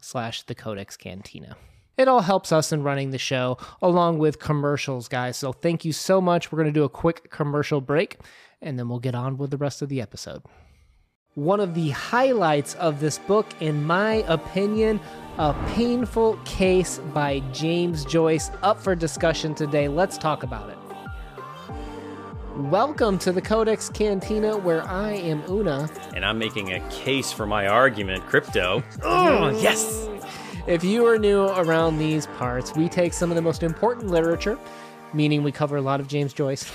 slash the codex cantina. It all helps us in running the show along with commercials guys. So thank you so much. We're going to do a quick commercial break and then we'll get on with the rest of the episode. One of the highlights of this book in my opinion a painful case by james joyce up for discussion today. Let's talk about it Welcome to the Codex Cantina, where I am Una. And I'm making a case for my argument, crypto. Mm. Oh, yes! If you are new around these parts, we take some of the most important literature, meaning we cover a lot of James Joyce,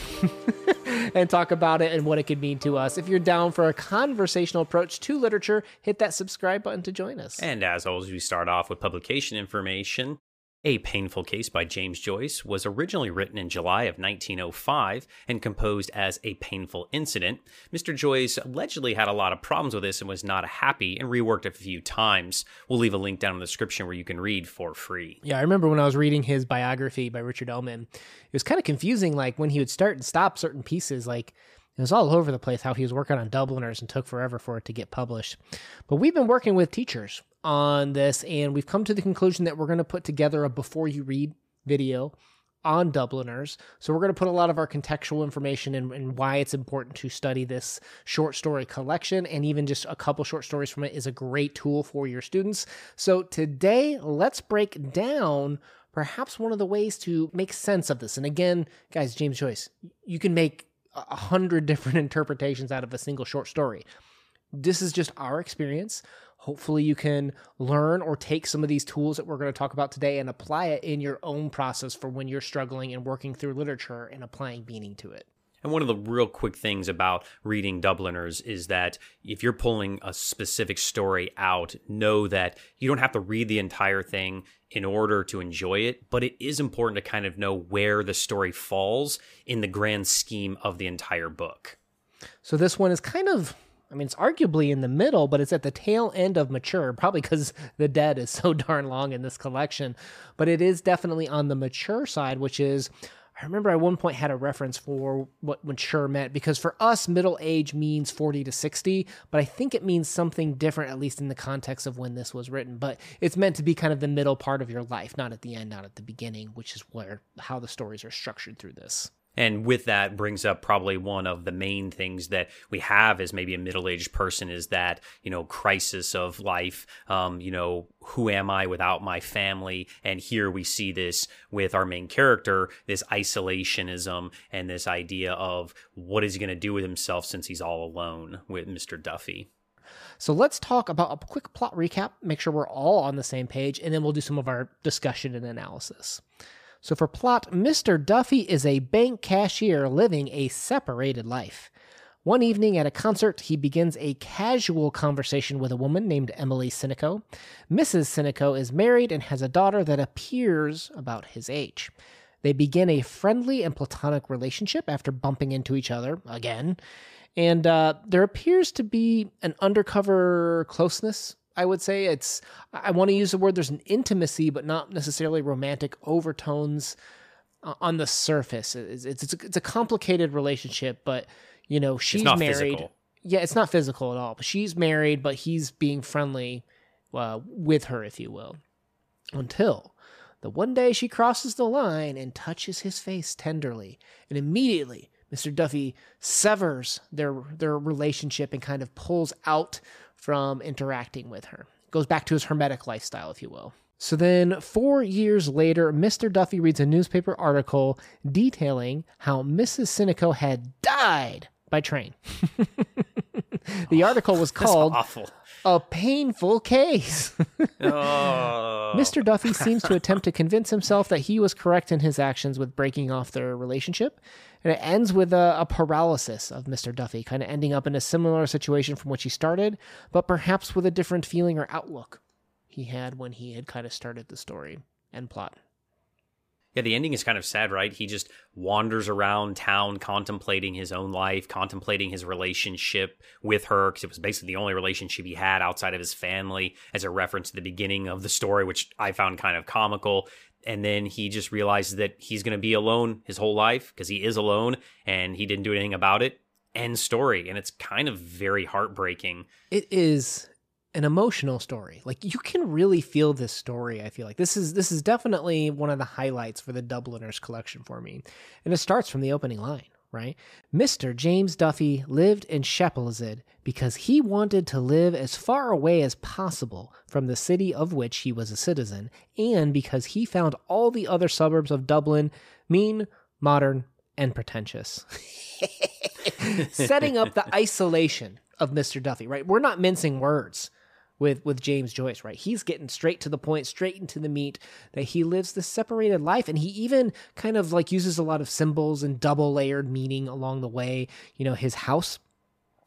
and talk about it and what it could mean to us. If you're down for a conversational approach to literature, hit that subscribe button to join us. And as always, we start off with publication information. A Painful Case by James Joyce was originally written in July of 1905 and composed as a painful incident. Mr. Joyce allegedly had a lot of problems with this and was not happy and reworked it a few times. We'll leave a link down in the description where you can read for free. Yeah, I remember when I was reading his biography by Richard Ellmann, it was kind of confusing like when he would start and stop certain pieces like it was all over the place how he was working on Dubliners and took forever for it to get published. But we've been working with teachers on this, and we've come to the conclusion that we're going to put together a before you read video on Dubliners. So we're going to put a lot of our contextual information and, and, why it's important to study this short story collection, and even just a couple short stories from it is a great tool for your students. So today, let's break down perhaps one of the ways to make sense of this. And again, guys, James Joyce, you can make a hundred different interpretations out of a single short story. This is just our experience. Hopefully, you can learn or take some of these tools that we're going to talk about today and apply it in your own process for when you're struggling and working through literature and applying meaning to it. And one of the real quick things about reading Dubliners is that if you're pulling a specific story out, know that you don't have to read the entire thing in order to enjoy it, but it is important to kind of know where the story falls in the grand scheme of the entire book. So this one is kind of I mean, it's arguably in the middle, but it's at the tail end of mature, probably because the dead is so darn long in this collection. But it is definitely on the mature side, which is I remember at one point had a reference for what mature meant because for us, middle age means 40 to 60, but I think it means something different, at least in the context of when this was written. But it's meant to be kind of the middle part of your life, not at the end, not at the beginning, which is where how the stories are structured through this. And with that brings up probably one of the main things that we have as maybe a middle aged person is that, you know, crisis of life. Um, you know, who am I without my family? And here we see this with our main character, this isolationism and this idea of what is he going to do with himself since he's all alone with Mr. Duffy. So let's talk about a quick plot recap, make sure we're all on the same page, and then we'll do some of our discussion and analysis. So, for plot, Mr. Duffy is a bank cashier living a separated life. One evening at a concert, he begins a casual conversation with a woman named Emily Sinico. Mrs. Sinico is married and has a daughter that appears about his age. They begin a friendly and platonic relationship after bumping into each other again. And uh, there appears to be an undercover closeness I would say it's I want to use the word there's an intimacy but not necessarily romantic overtones uh, on the surface. It's it's, it's, a, it's a complicated relationship, but you know she's married. Physical. Yeah, it's not physical at all. But she's married, but he's being friendly uh, with her, if you will, until the one day she crosses the line and touches his face tenderly, and immediately Mr. Duffy severs their their relationship and kind of pulls out from interacting with her. Goes back to his hermetic lifestyle, if you will. So then, four years later, Mr. Duffy reads a newspaper article detailing how Mrs. Sinico had died by train. the article was called A Painful Case. oh. Mr. Duffy seems to attempt to convince himself that he was correct in his actions with breaking off their relationship and it ends with a, a paralysis of Mr. Duffy, kind of ending up in a similar situation from which he started, but perhaps with a different feeling or outlook. he had when he had kind of started the story and plot. Yeah, the ending is kind of sad, right? He just wanders around town contemplating his own life, contemplating his relationship with her, because it was basically the only relationship he had outside of his family, as a reference to the beginning of the story, which I found kind of comical. And then he just realizes that he's going to be alone his whole life because he is alone and he didn't do anything about it. End story. And it's kind of very heartbreaking. It is an emotional story. Like you can really feel this story. I feel like this is this is definitely one of the highlights for the Dubliners collection for me. And it starts from the opening line, right? Mr. James Duffy lived in Chapelizod because he wanted to live as far away as possible from the city of which he was a citizen, and because he found all the other suburbs of Dublin mean, modern, and pretentious. Setting up the isolation of Mr. Duffy, right? We're not mincing words with with James Joyce, right? He's getting straight to the point, straight into the meat that he lives this separated life and he even kind of like uses a lot of symbols and double layered meaning along the way. You know, his house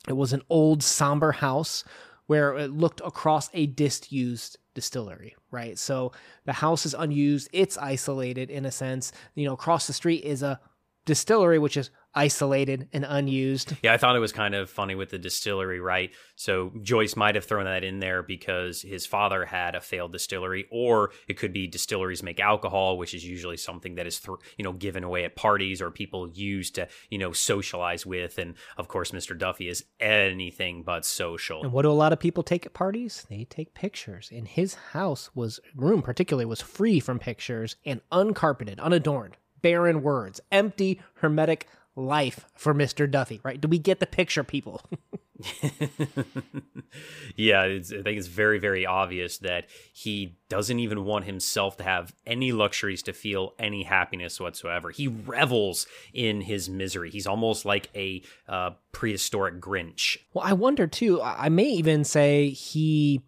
it was an old somber house where it looked across a disused distillery, right? So the house is unused, it's isolated in a sense. You know, across the street is a distillery which is isolated and unused. Yeah, I thought it was kind of funny with the distillery, right? So Joyce might have thrown that in there because his father had a failed distillery, or it could be distilleries make alcohol, which is usually something that is, th- you know, given away at parties or people use to, you know, socialize with. And of course, Mr. Duffy is anything but social. And what do a lot of people take at parties? They take pictures. And his house was room particularly was free from pictures and uncarpeted, unadorned, barren words, empty, hermetic life for Mr. Duffy, right? Do we get the picture, people? yeah, I think it's very, very obvious that he doesn't even want himself to have any luxuries to feel any happiness whatsoever. He revels in his misery. He's almost like a uh, prehistoric Grinch. Well, I wonder too, I may even say he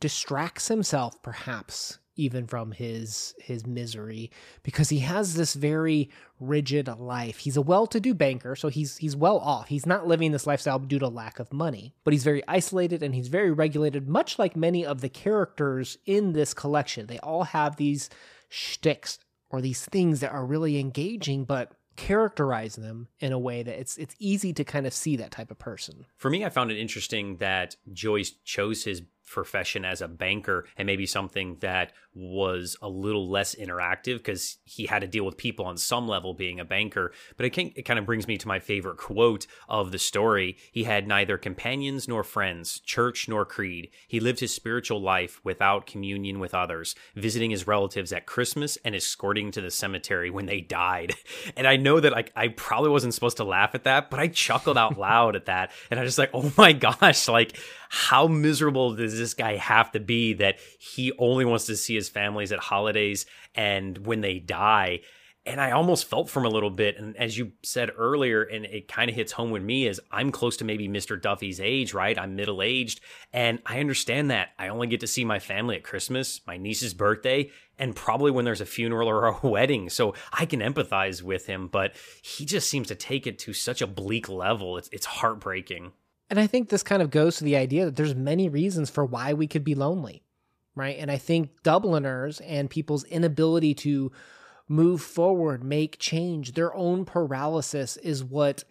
distracts himself perhaps even from his his misery because he has this very rigid life. He's a well-to-do banker, so he's he's well off. He's not living this lifestyle due to lack of money, but he's very isolated and he's very regulated, much like many of the characters in this collection. They all have these shticks or these things that are really engaging, but characterize them in a way that it's it's easy to kind of see that type of person. For me, I found it interesting that Joyce chose his profession as a banker and maybe something that was a little less interactive because he had to deal with people on some level being a banker. But it, can, it kind of brings me to my favorite quote of the story. He had neither companions nor friends, church nor creed. He lived his spiritual life without communion with others, visiting his relatives at Christmas and escorting to the cemetery when they died. And I know that like I probably wasn't supposed to laugh at that, but I chuckled out loud at that. And I just like, oh my gosh, like how miserable does this guy have to be that he only wants to see his families at holidays and when they die? And I almost felt for him a little bit. And as you said earlier, and it kind of hits home with me, is I'm close to maybe Mr. Duffy's age, right? I'm middle aged. And I understand that. I only get to see my family at Christmas, my niece's birthday, and probably when there's a funeral or a wedding. So I can empathize with him, but he just seems to take it to such a bleak level. It's, it's heartbreaking. And I think this kind of goes to the idea that there's many reasons for why we could be lonely, right? And I think Dubliners and people's inability to move forward, make change, their own paralysis is what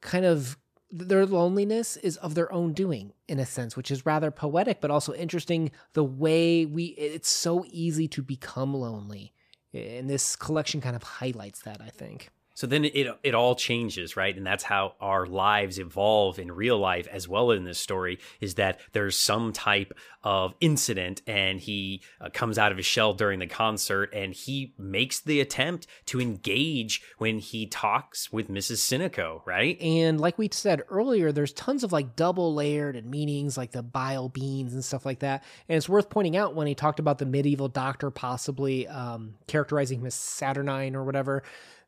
kind of their loneliness is of their own doing in a sense which is rather poetic but also interesting the way we it's so easy to become lonely and this collection kind of highlights that i think so then it it all changes, right? And that's how our lives evolve in real life as well in this story is that there's some type of incident and he uh, comes out of his shell during the concert and he makes the attempt to engage when he talks with Mrs. Sinico, right? And like we said earlier, there's tons of like double layered and meanings like the bile beans and stuff like that. And it's worth pointing out when he talked about the medieval doctor possibly um, characterizing him as Saturnine or whatever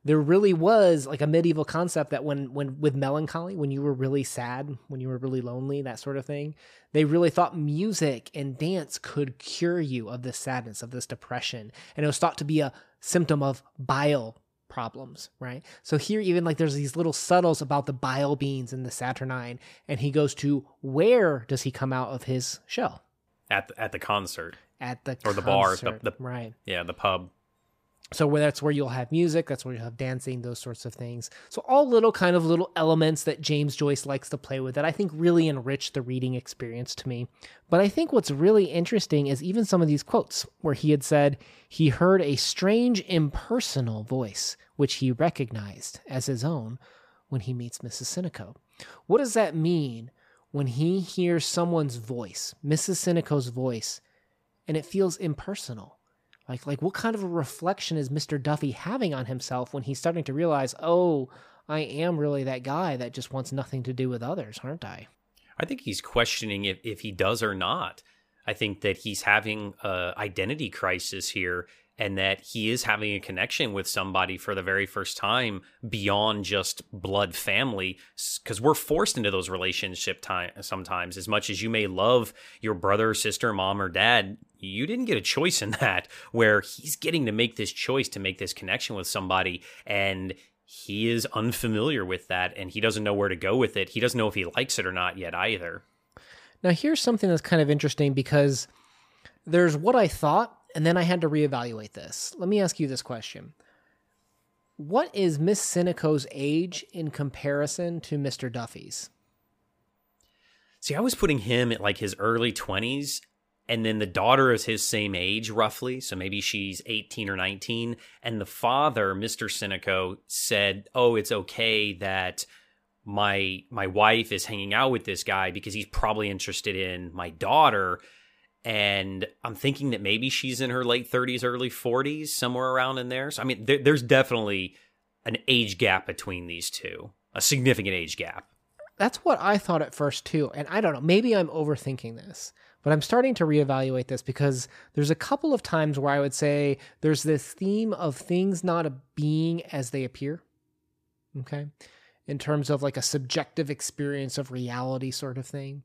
there really was like a medieval concept that when when with melancholy when you were really sad when you were really lonely that sort of thing they really thought music and dance could cure you of this sadness of this depression and it was thought to be a symptom of bile problems right so here even like there's these little subtles about the bile beans and the saturnine and he goes to where does he come out of his shell at the, at the concert at the Or the bar, the- the- right. Yeah, the pub. So where that's where you'll have music, that's where you'll have dancing, those sorts of things. So all little kind of little elements that James Joyce likes to play with that I think really enrich the reading experience to me. But I think what's really interesting is even some of these quotes where he had said he heard a strange impersonal voice which he recognized as his own when he meets Mrs. Sinico. What does that mean when he hears someone's voice, Mrs. Sinico's voice, and it feels impersonal? Like, like what kind of a reflection is Mr. Duffy having on himself when he's starting to realize, oh, I am really that guy that just wants nothing to do with others, aren't I? I think he's questioning if, if he does or not. I think that he's having a identity crisis here and that he is having a connection with somebody for the very first time beyond just blood family because we're forced into those relationship time sometimes as much as you may love your brother sister mom or dad you didn't get a choice in that where he's getting to make this choice to make this connection with somebody and he is unfamiliar with that and he doesn't know where to go with it he doesn't know if he likes it or not yet either Now, here's something that's kind of interesting because there's what I thought, and then I had to reevaluate this. Let me ask you this question What is Miss Sinico's age in comparison to Mr. Duffy's? See, I was putting him at like his early 20s, and then the daughter is his same age roughly. So maybe she's 18 or 19. And the father, Mr. Sinico, said, Oh, it's okay that my my wife is hanging out with this guy because he's probably interested in my daughter and i'm thinking that maybe she's in her late 30s early 40s somewhere around in there so i mean there, there's definitely an age gap between these two a significant age gap That's what I thought at first too. And I don't know, maybe I'm overthinking this, but I'm starting to reevaluate this because there's a couple of times where I would say there's this theme of things not being as they appear. Okay. In terms of like a subjective experience of reality sort of thing,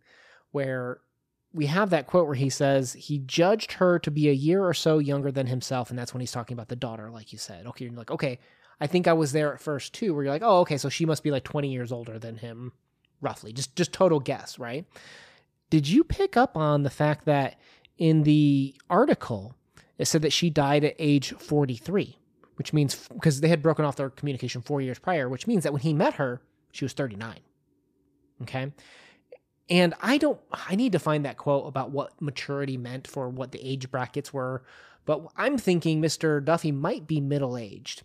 where we have that quote where he says he judged her to be a year or so younger than himself. And that's when he's talking about the daughter, like you said. Okay. You're like, okay, I think I was there at first too, where you're like, oh, okay, so she must be like 20 years older than him roughly just just total guess right did you pick up on the fact that in the article it said that she died at age 43 which means because they had broken off their communication four years prior which means that when he met her she was 39 okay? And i don't i need to find that quote about what maturity meant for what the age brackets were but i'm thinking mr duffy might be middle aged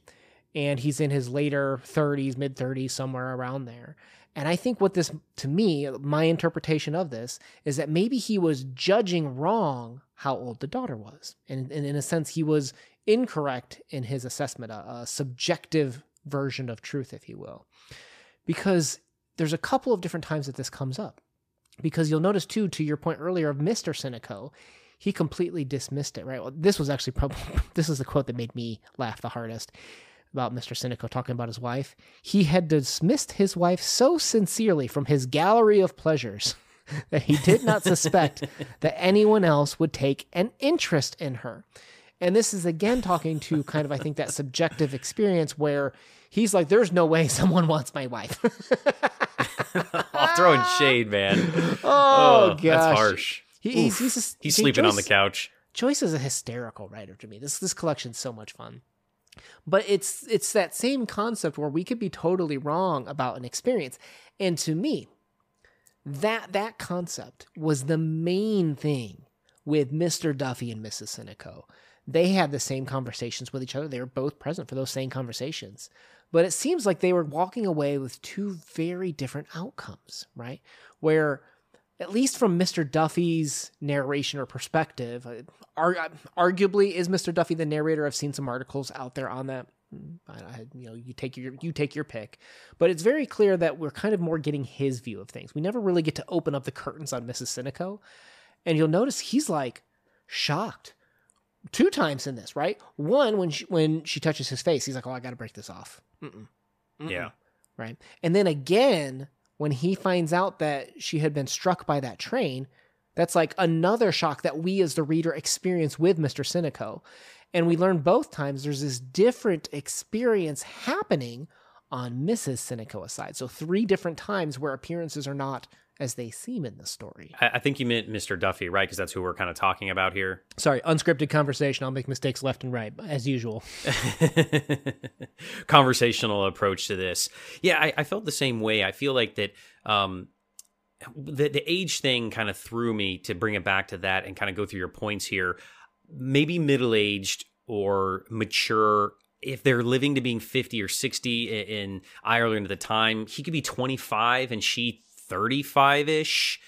and he's in his later 30s mid 30s somewhere around there and I think what this, to me, my interpretation of this is that maybe he was judging wrong how old the daughter was. And, and in a sense, he was incorrect in his assessment, a, a subjective version of truth, if you will. Because there's a couple of different times that this comes up. Because you'll notice, too, to your point earlier of Mr. Sinico, he completely dismissed it, right? Well, this was actually probably, this is the quote that made me laugh the hardest about Mr. Sinico talking about his wife. He had dismissed his wife so sincerely from his gallery of pleasures that he did not suspect that anyone else would take an interest in her. And this is again talking to kind of, I think, that subjective experience where he's like, there's no way someone wants my wife. I'll throw in shade, man. oh, gosh. That's harsh. He, he's, he's, just- He's sleeping on the couch. Joyce is a hysterical writer to me. This this collection's so much fun. But it's it's that same concept where we could be totally wrong about an experience. And to me, that that concept was the main thing with Mr. Duffy and Mrs. Sinico. They had the same conversations with each other. They were both present for those same conversations. But it seems like they were walking away with two very different outcomes, right? Where at least from Mr. Duffy's narration or perspective, uh, ar- arguably is Mr. Duffy the narrator. I've seen some articles out there on that. Mm, I, I, you know, you take your you take your pick, but it's very clear that we're kind of more getting his view of things. We never really get to open up the curtains on Mrs. Sinico, and you'll notice he's like shocked two times in this. Right, one when she, when she touches his face, he's like, "Oh, I got to break this off." Mm-mm. Mm-mm Yeah. right? And then again, when he finds out that she had been struck by that train, that's like another shock that we as the reader experience with Mr. Sinico. And we learn both times there's this different experience happening on Mrs. Sinico's side. So three different times where appearances are not as they seem in the story. I, I think you meant Mr. Duffy, right? Because that's who we're kind of talking about here. Sorry, unscripted conversation. I'll make mistakes left and right, as usual. Conversational approach to this. Yeah, I, I, felt the same way. I feel like that. Um, the the age thing kind of threw me to bring it back to that and kind of go through your points here. Maybe middle aged or mature if they're living to being 50 or 60 in Ireland at the time, he could be 25 and she 35 ish,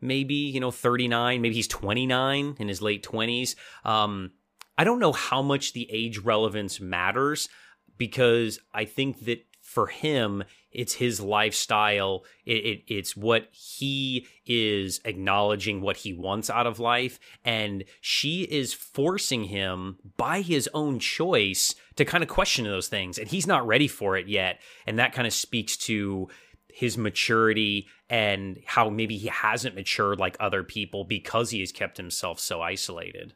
maybe, you know, 39. Maybe he's 29 in his late 20s. Um, I don't know how much the age relevance matters because I think that for him, it's his lifestyle. It, it, it's what he is acknowledging what he wants out of life. And she is forcing him by his own choice to kind of question those things. And he's not ready for it yet. And that kind of speaks to his maturity and how maybe he hasn't matured like other people because he has kept himself so isolated.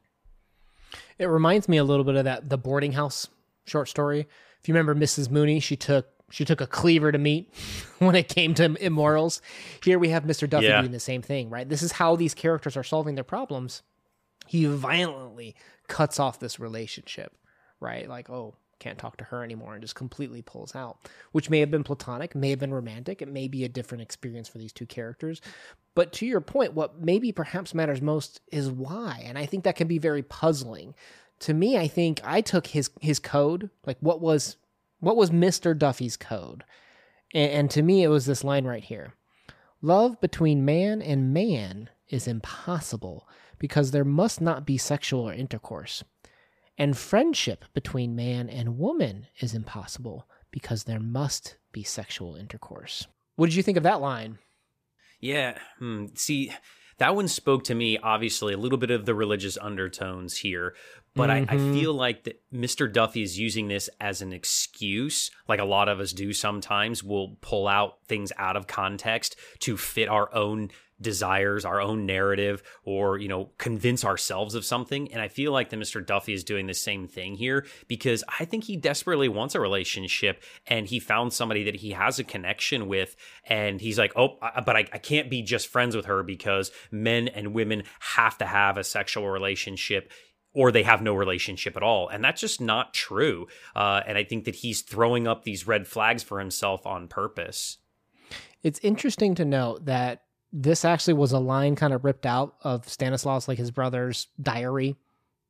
It reminds me a little bit of that the boarding house short story. If you remember Mrs. Mooney, she took she took a cleaver to meat when it came to immorals. Here we have Mr. Duffy yeah. doing the same thing, right? This is how these characters are solving their problems. He violently cuts off this relationship, right? Like, oh, can't talk to her anymore and just completely pulls out, which may have been platonic, may have been romantic. It may be a different experience for these two characters. But to your point, what maybe perhaps matters most is why. And I think that can be very puzzling. To me, I think I took his his code, like what was what was Mr. Duffy's code? And, and to me, it was this line right here Love between man and man is impossible because there must not be sexual intercourse. And friendship between man and woman is impossible because there must be sexual intercourse. What did you think of that line? Yeah. Hmm. See, that one spoke to me, obviously, a little bit of the religious undertones here, but mm-hmm. I, I, mm-hmm. feel like that Mr. Duffy is using this as an excuse, like a lot of us do sometimes. We'll pull out things out of context to fit our own desires, our own narrative, or, you know, convince ourselves of something. And I feel like that Mr. Duffy is doing the same thing here because I think he desperately wants a relationship and he found somebody that he has a connection with. And he's like, oh, but I, I can't be just friends with her because men and women have to have a sexual relationship or they have no relationship at all. And that's just not true. Uh, and I think that he's throwing up these red flags for himself on purpose. It's interesting to note that this actually was a line kind of ripped out of Stanislaus, like his brother's diary.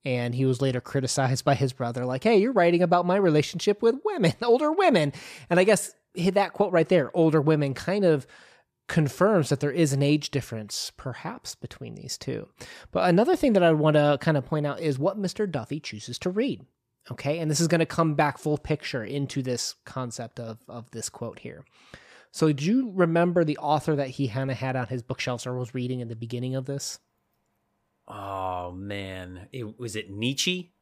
And he was later criticized by his brother, like, hey, you're writing about my relationship with women, older women. And I guess that quote right there, older women, kind of confirms that there is an age difference, perhaps, between these two. But another thing that I want to kind of point out is what Mr. Duffy chooses to read. Okay. And this is going to come back full picture into this concept of, of this quote here. So, do you remember the author that he kind of had on his bookshelves or was reading in the beginning of this? Oh man, it, was it Nietzsche?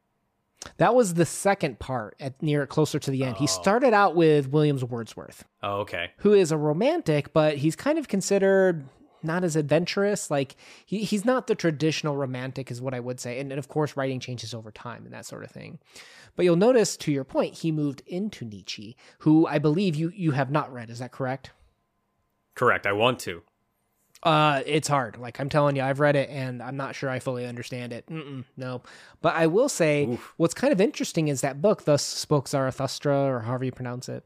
That was the second part at near closer to the end. Oh. He started out with Williams Wordsworth. Oh, okay. Who is a romantic, but he's kind of considered not as adventurous. Like he, he's not the traditional romantic, is what I would say. And, and of course, writing changes over time and that sort of thing. But you'll notice, to your point, he moved into Nietzsche, who I believe you you have not read. Is that correct? Correct. I want to. Uh, it's hard. Like I'm telling you, I've read it and I'm not sure I fully understand it. Mm-mm, no, but I will say Oof. what's kind of interesting is that book, "Thus Spoke Zarathustra," or however you pronounce it.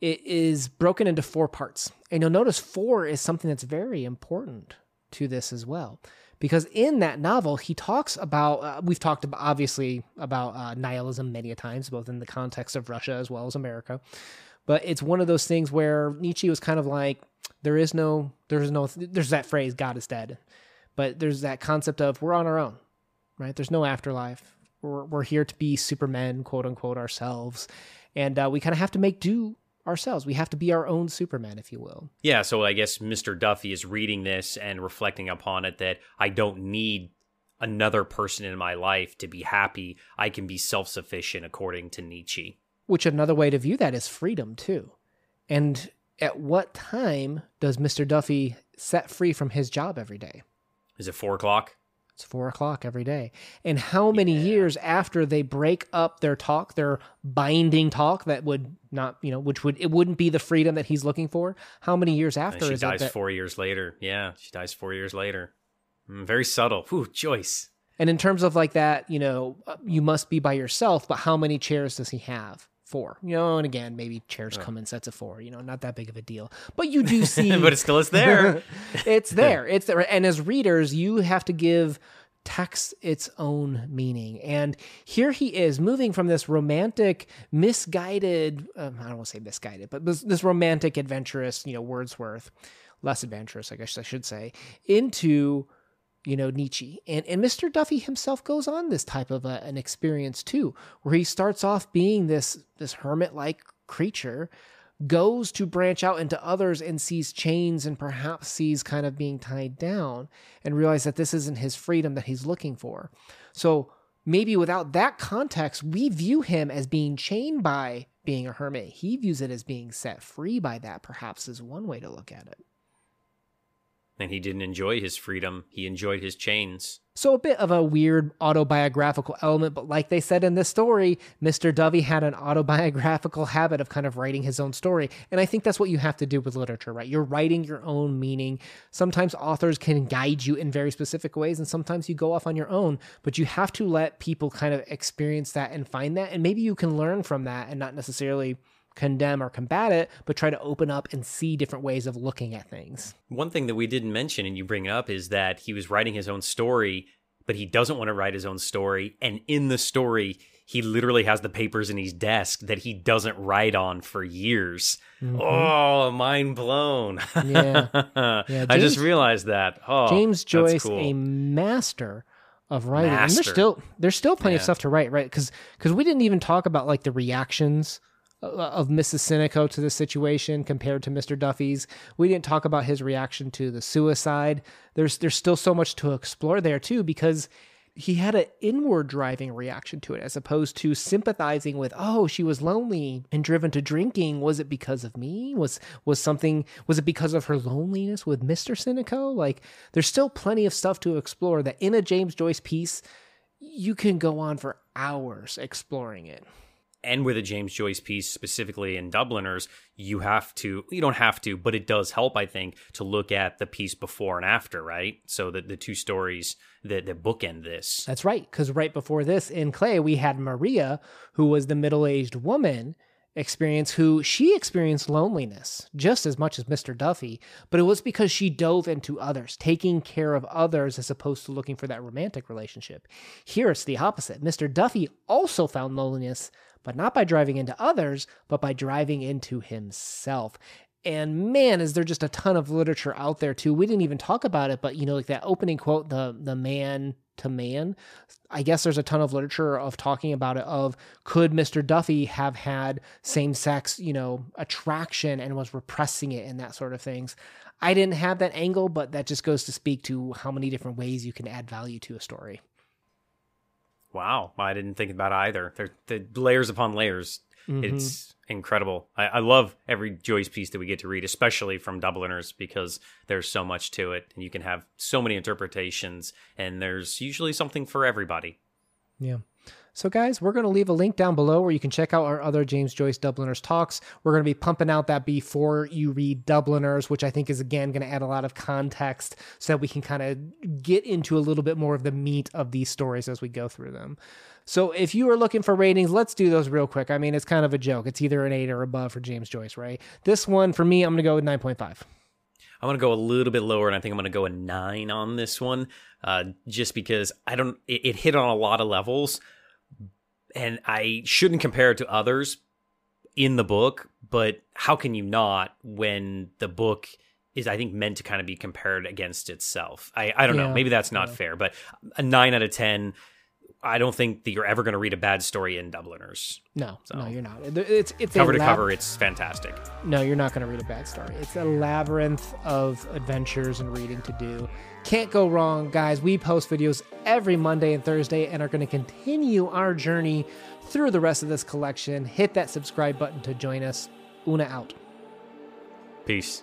It is broken into four parts, and you'll notice four is something that's very important to this as well. Because in that novel he talks about uh, we've talked about obviously about uh, nihilism many a times both in the context of russia as well as america. But it's one of those things where nietzsche was kind of like there is no there's no there's that phrase god is dead. But there's that concept of we're on our own right? There's no afterlife. We're, we're here to be supermen quote unquote ourselves. And uh, we kind of have to make do ourselves. We have to be our own Superman, if you will. Yeah, so I guess Mr. Duffy is reading this and reflecting upon it that I don't need another person in my life to be happy. I can be self sufficient, according to Nietzsche. Which another way to view that is freedom, too. And at what time does Mr. Duffy set free from his job every day? Is it four o'clock? It's four o'clock every day. And how many yeah. years after they break up their talk, their binding talk that would not, you know, which would it wouldn't be the freedom that he's looking for? How many years after? She dies that, four years later. Yeah, she dies four years later. Mm, very subtle. Ooh, Joyce. And in terms of like that, you know, uh, you must be by yourself, but how many chairs does he have? Four. You know, and again, maybe chairs oh. come in sets of four. You know, not that big of a deal. But you do see, but it still is there. it's there. It's there. And as readers, you have to give text its own meaning. And here he is moving from this romantic, misguided, um, I don't want to say misguided, but this, this, romantic, adventurous, you know, Wordsworth, less adventurous, I guess I should say, into you know Nietzsche. And and Mr. Duffy himself goes on this type of a, an experience too where he starts off being this this hermit like creature goes to branch out into others and sees chains and perhaps sees kind of being tied down and realize that this isn't his freedom that he's looking for. So maybe without that context we view him as being chained by being a hermit. He views it as being set free by that perhaps is one way to look at it and he didn't enjoy his freedom. He enjoyed his chains. So, a bit of a weird autobiographical element, but like they said in this story, Mr. Duffy had an autobiographical habit of kind of writing his own story. And I think that's what you have to do with literature, right? You're writing your own meaning. Sometimes authors can guide you in very specific ways, and sometimes you go off on your own, but you have to let people kind of experience that and find that. And maybe you can learn from that and not necessarily condemn or combat it, but try to open up and see different ways of looking at things. One thing that we didn't mention, and you bring it up, is that he was writing his own story, but he doesn't want to write his own story. And in the story, he literally has the papers in his desk that he doesn't write on for years. Mm-hmm. Oh, mind blown. Yeah. yeah James, I just realized that. Oh, James Joyce, cool. a master of writing. Master. And there's still there's still plenty yeah. of stuff to write, right? Because because we didn't even talk about like the reactions Uh, of Mrs. Sinico to the situation compared to Mr. Duffy's. We didn't talk about his reaction to the suicide. There's there's still so much to explore there too because he had an inward driving reaction to it as opposed to sympathizing with oh she was lonely and driven to drinking was it because of me was was something was it because of her loneliness with Mr. Sinico like there's still plenty of stuff to explore that in a James Joyce piece you can go on for hours exploring it and with a James Joyce piece specifically in Dubliners, you have to, you don't have to, but it does help, I think, to look at the piece before and after, right? So that the two stories that, that bookend this. That's right. Because right before this in Clay, we had Maria, who was the middle aged woman experience who she experienced loneliness just as much as Mr. Duffy, but it was because she dove into others, taking care of others as opposed to looking for that romantic relationship. Here it's the opposite. Mr. Duffy also found loneliness, but not by driving into others, but by driving into himself. And man, is there just a ton of literature out there too. We didn't even talk about it, but you know, like that opening quote, the the man to man. I guess there's a ton of literature of talking about it of could Mr. Duffy have had same sex, you know, attraction and was repressing it and that sort of things. I didn't have that angle, but that just goes to speak to how many different ways you can add value to a story. Wow, I didn't think about either. They're, they're layers upon layers. Mm-hmm. It's incredible. I, I, love every Joyce piece that we get to read, especially from Dubliners, because there's so much to it, and you can have so many interpretations, and there's usually something for everybody. Yeah. So, guys, we're going to leave a link down below where you can check out our other James Joyce Dubliners talks. We're going to be pumping out that before you read Dubliners, which I think is, again, going to add a lot of context so that we can kind of get into a little bit more of the meat of these stories as we go through them. So, if you are looking for ratings, let's do those real quick. I mean, it's kind of a joke. It's either an 8 or above for James Joyce, right? This one, for me, I'm going to go with 9.5. I'm going to go a little bit lower, and I think I'm going to go a nine on this one, uh, just because I don't. It, it hit on a lot of levels, and I shouldn't compare it to others in the book, but how can you not when the book is I think meant to kind of be compared against itself. I, I don't yeah, know. Maybe that's not yeah. fair, but a nine out of ten. I don't think that you're ever going to read a bad story in Dubliners. No, so. no, you're not. It's it's cover to lab- cover. It's fantastic. No, you're not going to read a bad story. It's a labyrinth of adventures and reading to do. Can't go wrong, guys. We post videos every Monday and Thursday and are going to continue our journey through the rest of this collection. Hit that subscribe button to join us. Una out. Peace.